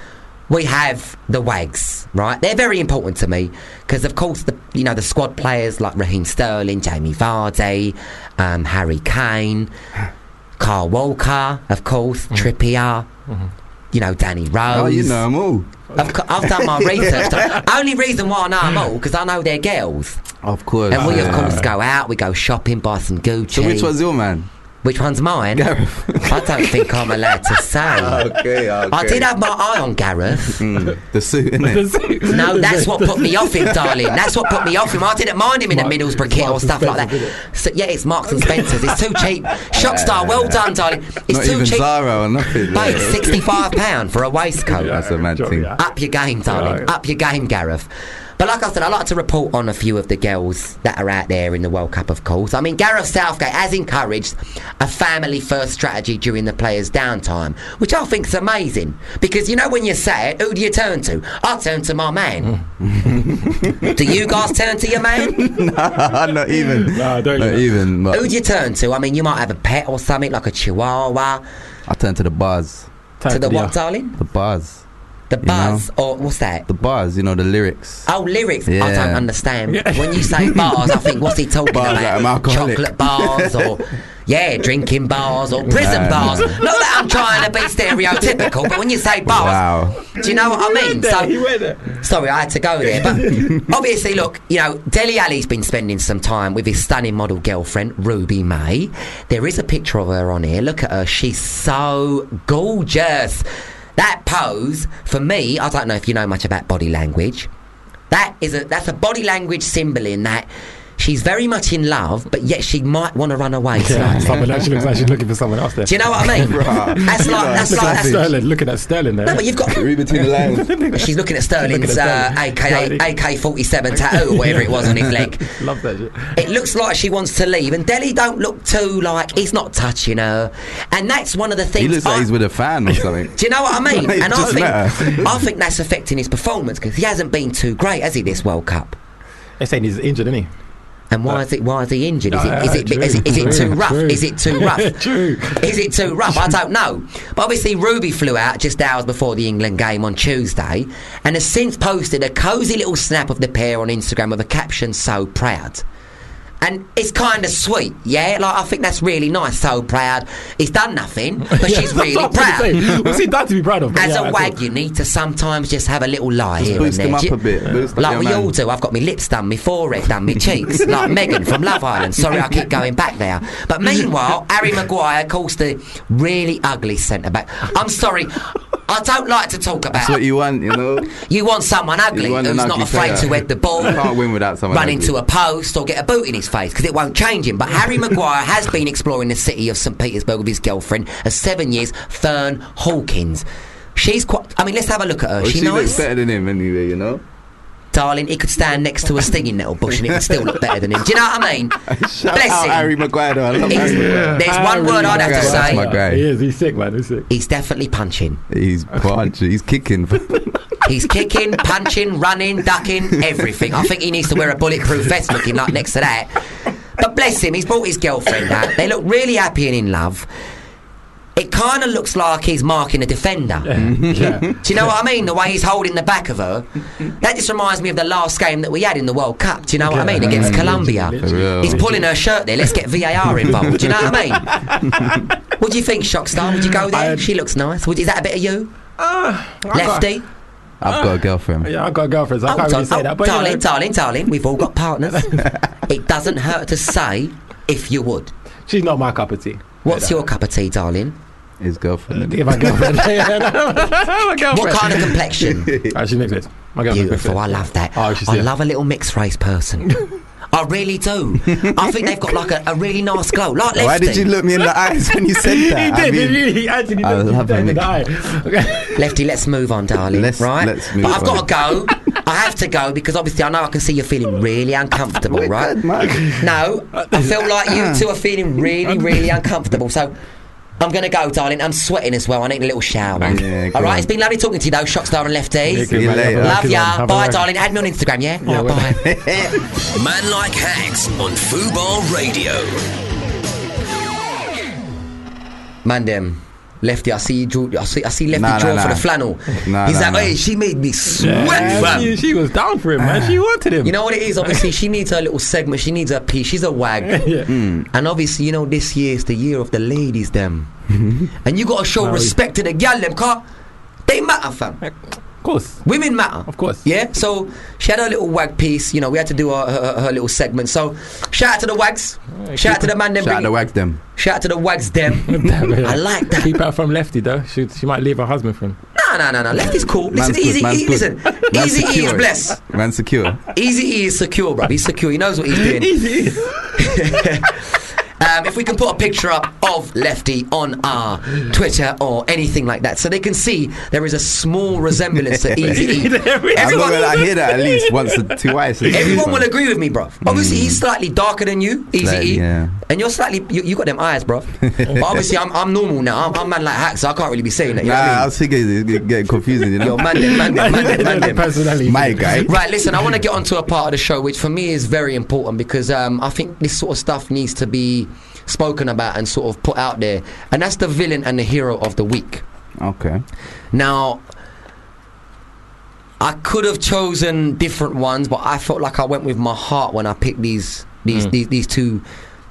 we have the wags, right? They're very important to me because, of course, the you know the squad players like Raheem Sterling, Jamie Vardy, um, Harry Kane, Kyle Walker, of course, Trippier. You know Danny Rose. Mm-hmm. Oh, you know them all. I've, co- I've done my <laughs> research. Only reason why I know them all because I know they're girls. Of course. And we, of yeah. course, go out, we go shopping, buy some Gucci. So which one's your man? Which one's mine? Gareth. I don't think I'm allowed to say. okay, <laughs> okay. I did have my eye on Gareth. Mm, the suit, innit? No, that's what put me off him, darling. That's what put me off him. I didn't mind him in the Mark- Middlesbrough kit or Marks and stuff like that. So, yeah, it's Marks and Spencer's. It's too cheap. Shockstar, well done, darling. It's Not too even cheap. Zara or nothing. Mate, sixty-five pound for a waistcoat. That's a mad Sure, thing. yeah. Up your game, darling. Yeah. Up your game, Gareth. But like I said, I like to report on a few of the girls that are out there in the World Cup, of course. I mean, Gareth Southgate has encouraged a family first strategy during the players' downtime, which I think is amazing. Because you know, when you say it, who do you turn to? I turn to my man. Mm. <laughs> do you guys turn to your man? <laughs> not even. Nah, don't Not you? even. But Who do you turn to? I mean, you might have a pet or something like a chihuahua. I turn to the bars. To the what, darling? The bars. The know? or what's that? The bars, you know, the lyrics. Oh, lyrics. I don't understand. When you say bars, I think what's he talking Bars about? like Chocolate bars, or yeah, drinking bars, or prison Nah, bars. nah. Not that I'm trying to be stereotypical, but when you say bars, Wow. do you know what I mean? He So, went there. sorry, I had to go there. But <laughs> obviously, look, you know, Dele Alli's been spending some time with his stunning model girlfriend, Ruby Mae. There is a picture of her on here. Look at her. She's so gorgeous. That pose, for me, I don't know if you know much about body language. That is a that's a body language symbol in that she's very much in love, but yet she might want to run away Yeah, slightly. someone actually looks like she's looking for someone else there. Do you know what I mean? <laughs> Right. That's like that's Look like at that's, Sterling. Looking at Sterling there. no, but you've got Read between the lines. <laughs> She's looking at Sterling's Looking at uh, Sterling. AK AK forty seven <laughs> tattoo or whatever it was on his leg. Love that shit. It looks like she wants to leave, and Dele don't look too like he's not touching her, and that's one of the things. he looks like he's with a fan or something. do you know what I mean? And I think. I think that's affecting his performance because he hasn't been too great, has he? This World Cup. They're saying he's injured, isn't he? And why is it? Why is he injured? Is it? Is it? Is it, is it too rough? Is it too <laughs> rough? Is it too rough? I don't know. But obviously, Ruby flew out just hours before the England game on Tuesday and has since posted a cosy little snap of the pair on Instagram with a caption, So proud. And it's kind of sweet, yeah. Like I think that's really nice. So proud. He's done nothing, <laughs> but Yeah, she's really what I'm gonna proud. What's he done to be proud of? As yeah, a that's wag, it. you need to sometimes just have a little lie Just here boost and him there. up you- a bit, boost like we man. all do. I've got my lips done, my forehead done, my <laughs> cheeks, like Megan from Love Island. Sorry, I keep going back there. But meanwhile, Harry Maguire calls the really ugly centre back. I'm sorry. I don't like to talk about. That's what you want, you know. <laughs> You want someone ugly want who's an not ugly afraid player. to head the ball, You can't win without someone run ugly. into a post, or get a boot in his face because it won't change him. But Harry <laughs> Maguire has been exploring the city of St Petersburg with his girlfriend of seven years, Fern Hawkins. She's quite. I mean, let's have a look at her. Well, she she looks better than him anyway, you know. Darling. He could stand next to a stinging nettle bush and it would still look better than him. Do you know what I mean? <laughs> Shout Bless out him. Harry Maguire. I love He's- Harry Maguire. There's one Harry word I'd have to Maguire, that's say. my guy. He is. He's sick, man. He's sick. He's definitely punching. He's <laughs> punching. He's kicking. <laughs> He's kicking, punching, running, ducking, everything. I think he needs to wear a bulletproof vest looking like next to that. But bless him, he's brought his girlfriend out. They look really happy and in love. It kind of looks like he's marking a defender. yeah. Mm-hmm. Do you know what I mean? The way he's holding the back of her. That just reminds me of the last game that we had in the World Cup. Do you know what I mean? Against mm-hmm. Yeah. Colombia. He's pulling her shirt there. Let's get VAR involved. Do you know what I mean? <laughs> what do you think, Shockstar? Would you go there? I- she looks nice. Would, is that a bit of you? Uh, I got- Lefty? I've got a girlfriend. Yeah, I've got a girlfriend, so I oh, can't Oh, really say oh, that. But darling, you know, darling, darling, we've all got partners. <laughs> it doesn't hurt to say if you would. she's not my cup of tea. What's your cup of tea, darling? His girlfriend. Uh, Give my girlfriend. <laughs> <laughs> Yeah, no, my girlfriend. What kind of complexion? <laughs> Oh, she's mixed. My girlfriend's Beautiful. I love that. Oh, she's I love a little mixed race person. I really do. I think they've got like a, a really nice glow. Like Lefty. Why did you look me in the eyes when you said He that? I did. mean, he, he actually I looked love you dead him. in the eye. Okay. Lefty, let's move on, darling. Let's- right? let's move but I've on. got to go. I have to go because obviously I know I can see you're feeling really uncomfortable, right? good. No, I feel like you <coughs> two are feeling really, really uncomfortable. So I'm going to go, darling. I'm sweating as well. I need a little shower. Yeah, All go right, on. it's been lovely talking to you, though, Shockstar and Lefty. See you man. later. Love ya. Bye, darling. Add me on Instagram, yeah? Yeah, All right, bye. <laughs> Man Like Hags on Fubar Radio. Mandem. Lefty, I see you draw. I see, I see Lefty Nah, nah, draw for nah. the flannel. Nah, He's nah, like, nah. hey, she made me sweat, Yeah, fam. she, she was down for him, man. She ah. wanted him. You know what it is? Obviously, she needs her little segment. She needs her piece. She's a wag. <laughs> Yeah. Hmm. And obviously, you know, this year is the year of the ladies, them. <laughs> and you got to show Wow. respect to the gal, them, car. They matter, fam. Of course. Women matter. Of course. Yeah? So she had her little wag piece. You know, we had to do her, her, her little segment. So shout out to the wags. shout out to the man, them. Shout out bring- to Wags them. shout out to the wags, them. <laughs> Damn it. I like that. Keep her from Lefty, though. She, she might leave her husband for him. No, no, no, no. Lefty's cool. Listen, Man's good, easy, man's e- good. listen. Man's Easy E is blessed. Man secure. Easy E is secure, bro. He's secure. He knows what he's doing. <laughs> Easy. <laughs> Um, if we can put a picture up of Lefty on our Twitter or anything like that, so they can see there is a small resemblance to <laughs> Easy E. <laughs> I'm not Everyone- gonna I hear that at <laughs> least once or twice. Everyone will agree with me, bro. Obviously, he's slightly darker than you, Easy Slightly, E, yeah. and you're slightly. You, you got them eyes, bro. but obviously, I'm, I'm normal now. I'm, I'm man like Hack, so I can't really be saying that. You Nah, know what I I mean? was thinking it's getting confusing, you know. Yo, man, them, man, them, man, them, man, them. Personality. My guy. Right, listen, I want to get onto a part of the show which for me is very important because um, I think this sort of stuff needs to be spoken about and sort of put out there. And that's the villain and the hero of the week. Okay. Now, I could have chosen different ones, but I felt like I went with my heart when I picked these these these, these two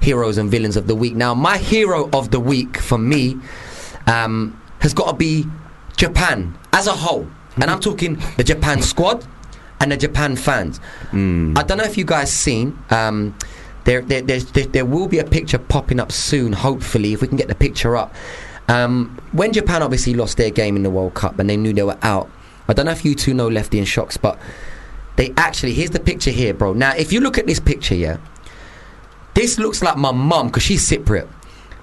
heroes and villains of the week. Now, my hero of the week for me um, has got to be Japan as a whole, and I'm talking the Japan squad and the Japan fans. I don't know if you guys seen. Um, there, there, there's- there, there will be a picture popping up soon. Hopefully, if we can get the picture up. Um, when Japan obviously lost their game in the World Cup and they knew they were out, I don't know if you two know Lefty and Shocks, but they actually here's the picture here, bro. Now, if you look at this picture, yeah, this looks like my mum because she's Cypriot.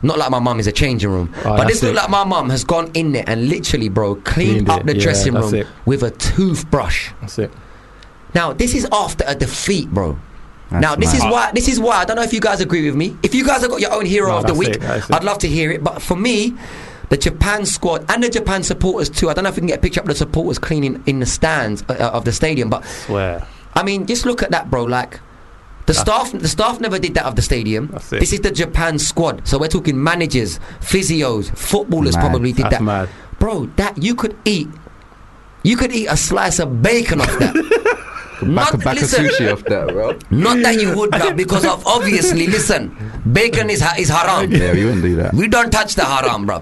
Not like my mum is a changing room, Oh, but this looks like my mum has gone in there and literally, bro, cleaned Cleaned up the Yeah, dressing room it. with a toothbrush. That's it. Now, this is after a defeat, bro. That's now, this is why. This is why I don't know if you guys agree with me. If you guys have got your own hero No, of the week, it, it. I'd love to hear it. But for me, the Japan squad and the Japan supporters too. I don't know if we can get a picture of the supporters cleaning in the stands uh, of the stadium. But Swear. I mean, just look at that, bro. Like. The staff, the staff never did that of the stadium. This is the Japan squad, so we're talking managers, physios, footballers. Mad. Probably did That's that, mad. bro. That you could eat, you could eat a slice of bacon off that. <laughs> Back, back, Not- back a listen. sushi off that, bro. Not that you would, bruv, because of obviously, listen, bacon is ha- is haram. Yeah, we wouldn't do that. We don't touch the haram, bro.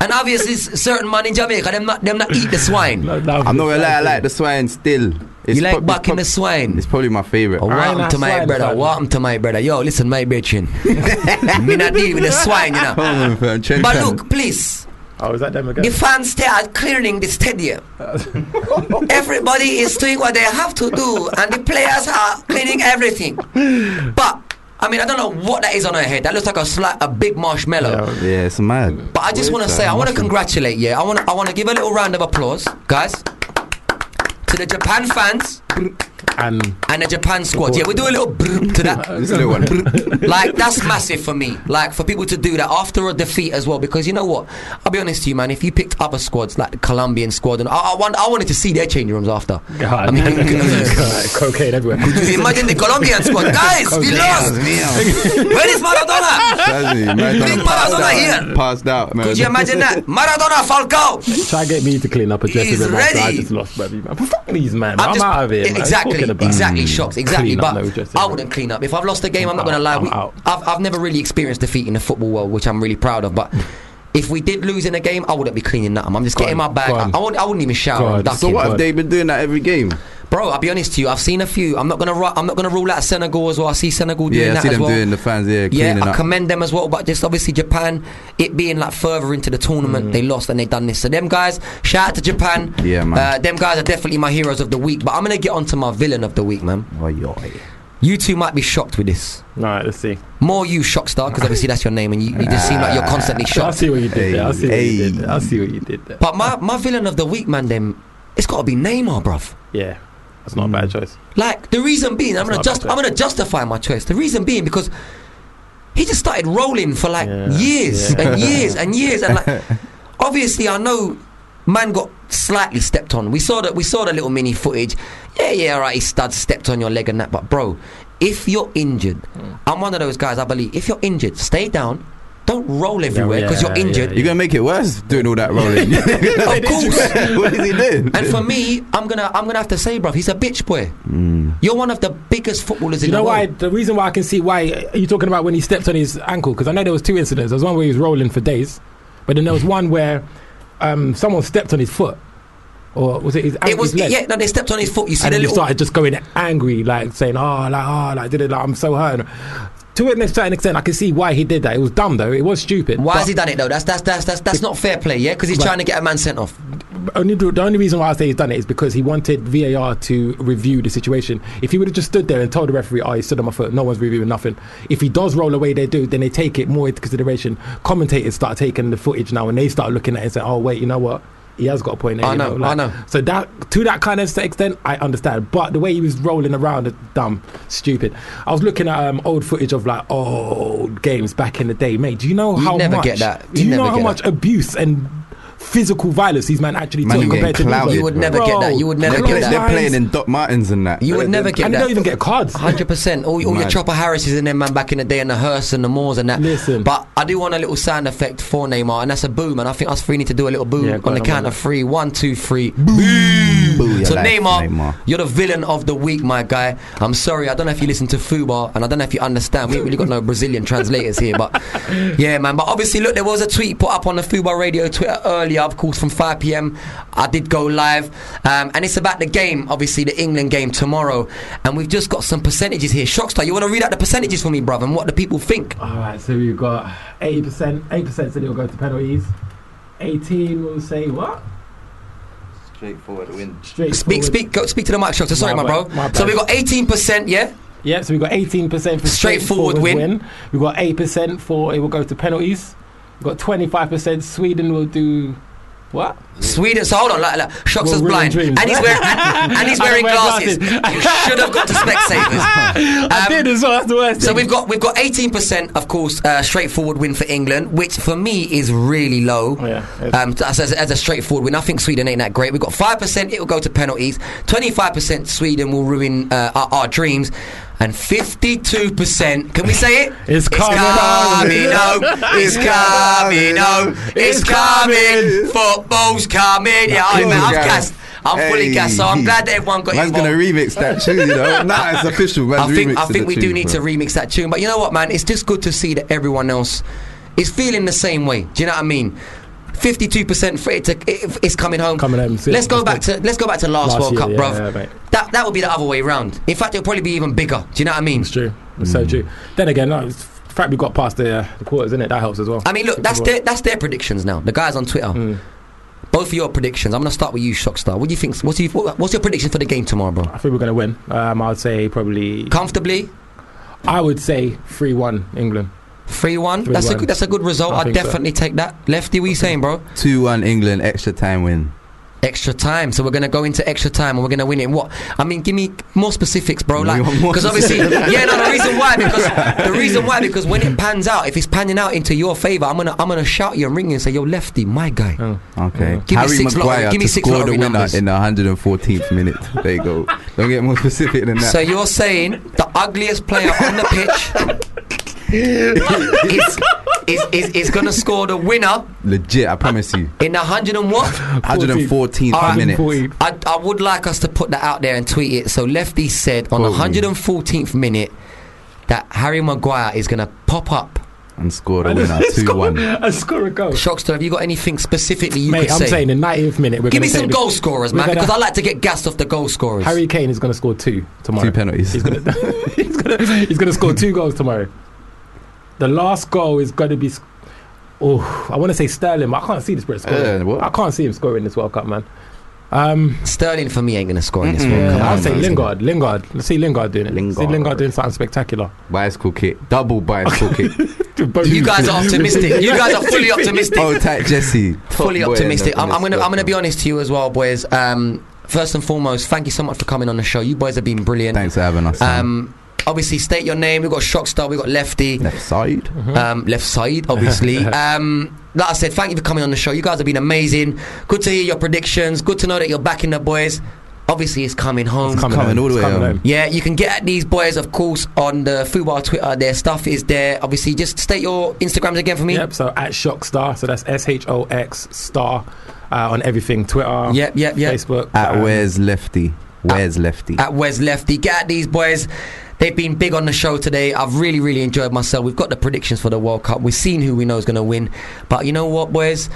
And obviously, certain man in Jamaica, them not them not eat the swine. No, no, I'm not gonna lie, I like the swine still. It's You like prob- bucking the swine? It's probably my favorite. Oh, welcome to my brother. fan. Welcome to my brother. Yo, listen, my bitchin. <laughs> me not deal with the swine, you know. On, But look, please. Oh, is that them again? The fans they are clearing the stadium. <laughs> Everybody is doing what they have to do, and the players are cleaning everything. But I mean, I don't know what that is on her head. That looks like a slight, a big marshmallow. Yeah. Yeah, it's mad. But I just want to say. I want to congratulate. Yeah, I want to, I want to give a little round of applause, guys, to the Japan fans And and the Japan squad. Yeah, we do a little brr to that. <laughs> This little one. like that's massive for me. Like for people to do that after a defeat as well, because you know what? I'll be honest to you, man. If you picked other squads like the Colombian squad, and I, I, want, I wanted to see their changing rooms after. God, I mean, <laughs> cocaine everywhere. could you imagine the Colombian squad, <laughs> guys? We lost. Where is Maradona? Trust me, Big Maradona passed Maradona out. here. Passed out, man. Could you imagine that? Maradona, Falcao. Try to get me to clean up a dressing He's room after I just lost, baby. Man. Fuck these, man. I'm, just- out of here. man. Exactly, exactly. Shocked, exactly. Clean up But no I wouldn't clean up if I've lost a game. I'm, I'm not gonna lie. I'm We-. I've, I've never really experienced defeat in the football world, which I'm really proud of. But <laughs> if we did lose in a game, I wouldn't be cleaning that. I'm just Go getting on, my bag. go I, on. I, wouldn't, I wouldn't even shower. I'm ducking. So what have they been doing that every game? Bro, I'll be honest to you. I've seen a few. I'm not gonna. ru- I'm not gonna rule out Senegal as well. I see Senegal doing Yeah, I that see as them well. doing the fans, yeah, Yeah, I up. commend them as well. But just obviously Japan, it being like further into the tournament, they lost and they done this. So them guys, shout out to Japan. Yeah, man. Uh, them guys are definitely my heroes of the week. But I'm gonna get on to my villain of the week, man. Oi, oi. You two might be shocked with this. All right, let's see. More you, Shockstar, because obviously that's your name, and you, you just seem like you're constantly I'll shocked. see what you did there. I'll see what you did there. I'll see what you did there. But my, my villain of the week, man, them, it's got to be Neymar, bruv. Yeah, that's not a bad mm. choice. Like the reason being, I'm gonna not just bad. I'm gonna justify my choice. The reason being because he just started rolling for like Yeah, years yeah. and years <laughs> and years, and like obviously I know man got slightly stepped on. We saw that we saw the little mini footage. Yeah, yeah, all right. He studs stepped on your leg and that, but bro, if you're injured, Hmm. I'm one of those guys. I believe if you're injured, stay down. Don't roll everywhere because yeah, you're injured. yeah, You're gonna make it worse doing all that rolling. <laughs> Of <laughs> course. what is he doing? And for me, I'm gonna I'm gonna have to say, bro, he's a bitch boy. You're one of the biggest footballers in the world. You know why? The reason why I can see why are you talking about when he stepped on his ankle? Because I know there was two incidents. There was one where he was rolling for days, but then there was one where um, someone stepped on his foot, or was it his, It was his leg? yeah. No, they stepped on his foot. You see and he little. started just going angry, like saying, "Oh, like, oh, like, did it? Like, I'm so hurt." To a certain extent, I can see why he did that. It was dumb, though. It was stupid. Why has he done it though? That's that's that's that's, that's not fair play, yeah. Because he's But- trying to get a man sent off. Only the the only reason why I say he's done it is because he wanted VAR to review the situation. If he would have just stood there and told the referee, "Oh, he stood on my foot," no one's reviewing nothing. If he does roll away, they do. Then they take it more into consideration. Commentators start taking the footage now, and they start looking at it and saying, "Oh, wait, you know what? He has got a point." There, I you know, I know. So that to that kind of extent, I understand. But the way he was rolling around, dumb, stupid. I was looking at um, old footage of like old games back in the day, mate. Do you know You'd how never much? get that. Do You'd you know how much that. abuse and physical violence these men actually Man, took you compared to clouded, You would never Bro, get that. You would never They're, get play- that. they're playing in Doc Martens and that. You would never get that. and they don't even get cards. Hundred percent. All, all your Mad. Chopper Harrises and them man back in the day, and the Hurst and the Moores and that. Listen. But I do want a little sound effect for Neymar, and that's a boom. And I think us three need to do a little boom Yeah, on the on, count man. of three. One, two, three. Boo, your So life, Neymar, Neymar. you're the villain of the week, my guy. I'm sorry, I don't know if you listen to Fubar, and I don't know if you understand. We ain't really got no Brazilian translators here, but <laughs> yeah, man. But obviously, look, there was a tweet put up on the Fubar Radio Twitter earlier, of course, from 5 p.m. I did go live, um, and it's about the game, obviously, the England game tomorrow, and we've just got some percentages here. Shockstar, you want to read out the percentages for me, brother, and what the people think? All right, so we've got eighty percent. Eight percent said he'll go to penalties. Eighteen will say what? Straightforward win. Straight. Speak, speak, go, speak to the mic, Shockstar. Sorry, my, My bro. my so we've got 18%, yeah. Yeah, so we've got eighteen percent for Straightforward straightforward, win. win. We've got eight percent for it will go to penalties. We've got twenty five percent. Sweden will do what? Sweden. So hold on, like, like, Shocks us blind, dreams. and he's wearing and, <laughs> and he's I wearing wear glasses. glasses. you should have got to Specsavers. <laughs> I Um, did as well. That's the worst. So thing. we've got we've got 18%, of course, uh, straightforward win for England, which for me is really low. Oh, yeah. Um, as, as, as a straightforward win, I think Sweden ain't that great. We've got five percent; it will go to penalties. Twenty-five percent Sweden will ruin uh, our, our dreams, and fifty-two percent. Can we say it? It's coming. It's coming. <laughs> It's coming. It's coming. Football's coming. Yeah, I, Cool, man, I've Gareth. gassed. I'm fully cast, so I'm glad that everyone got Man's involved. gonna remix that tune, you know. <laughs> Nah, it's official. Man's I think I think the we do need bro. to remix that tune. But you know what, man? It's just good to see that everyone else is feeling the same way. Do you know what I mean? Fifty-two percent for it to it, it's coming home. Coming home, Let's go back to let's go back to last, Last World year, Cup, yeah, bruv. yeah, that that would be the other way round. In fact, it'll probably be even bigger. Do you know what I mean? It's true. It's so true. Then again, no, it's the fact we got past the, uh, the quarters, isn't it? That helps as well. I mean, look, that's their that's their predictions now. The guys on Twitter. Mm. Both of your predictions. I'm gonna start with you, Shockstar. What do you think? What's your what's your prediction for the game tomorrow, bro? I think we're going to win. Um, I would say probably. Comfortably, I would say three-one England. three one. That's a good, that's a good result. I I'd think so. definitely take that. Lefty, what you saying, bro? Two one England extra time win. Extra time. So we're gonna go into extra time and we're gonna win it. What? I mean, give me more specifics, bro. Like, because obviously, yeah, no. The reason why, <laughs> because the reason why, because when it pans out, if it's panning out into your favour, I'm gonna I'm gonna shout you and ring you and say, "Yo, Lefty, my guy." Oh. Okay. Oh. Give me Harry six lottery- Maguire give me to six score the lottery winner numbers. in the 114th minute. There you go. Don't get more specific than that. So you're saying the ugliest player on the pitch <laughs> is, is, is, is gonna score the winner Legit, I promise you. in the hundred and what? 114th Alright. minute. I, I would like us to put that out there and tweet it. So Lefty said on the 114th minute that Harry Maguire is going to pop up. And score the And <laughs> winner. 2 1. <laughs> And score a goal. Shockstar, have you got anything specifically you Mate, could I'm say? saying the 90th minute. We're Give gonna me some goal scorers, man, because I like to get gassed off the goal scorers. Harry Kane is going to score two tomorrow. Two penalties. He's going <laughs> he's going to he's going to score two goals tomorrow. The last goal is going to be. Oh, I want to say Sterling, but I can't see this Brit scoring. Uh. I can't see him scoring this World Cup, man. Um, Sterling for me ain't going to score in this. World Cup. yeah, I'll on, say man. Lingard. Lingard. Let's see Lingard doing it. See Lingard. Lingard doing something spectacular. Bicycle kick. Double bicycle kick. <laughs> You guys are optimistic. You guys are fully <laughs> optimistic. Oh, tight Jesse. fully optimistic. I'm, I'm the gonna I'm gonna squad, be honest to you as well, boys. Um, first and foremost, thank you so much for coming on the show. You boys have been brilliant. Thanks for having us. Um, Um, obviously, state your name. We've got Shockstar. We've got Lefty. left side. Um, left side, obviously. <laughs> um, like I said, thank you for coming on the show. You guys have been amazing. Good to hear your predictions. Good to know that you're backing the boys. Obviously, it's coming home. It's coming, coming home. all the way home. home. Yeah, you can get at these boys, of course, on the Fubar Twitter. Their stuff is there. Obviously, just state your Instagrams again for me. Yep. So at Shockstar. So that's S H O X Star uh, on everything. Twitter. Yep, yep, yep. Facebook. At um, Where's Lefty? Where's Lefty? at Where's Lefty. Get at these boys. They've been big on the show today. I've really, really enjoyed myself. We've got the predictions for the World Cup. We've seen who we know is going to win. But you know what, boys?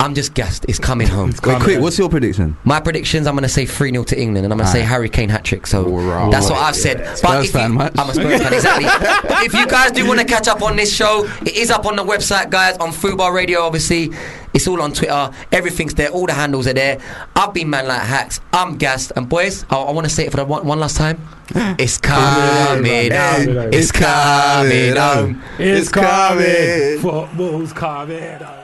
I'm just gassed. It's coming home. Wait, coming quick, what's your prediction? My predictions, I'm going to say 3 0 to England, and I'm going to say Harry Kane hat trick. So Alright. that's what I've said. But Spurs fan, you, man. I'm a Spurs fan, exactly. but if you guys do want to catch up on this show, it is up on the website, guys, on Fubar Radio, obviously. It's all on Twitter. Everything's there. All the handles are there. I've been Man Like Hacks. I'm gassed. And boys, I, I want to say it for the one, one last time. <laughs> It's coming home. It's coming home. It's It's coming. coming. Football's coming. home.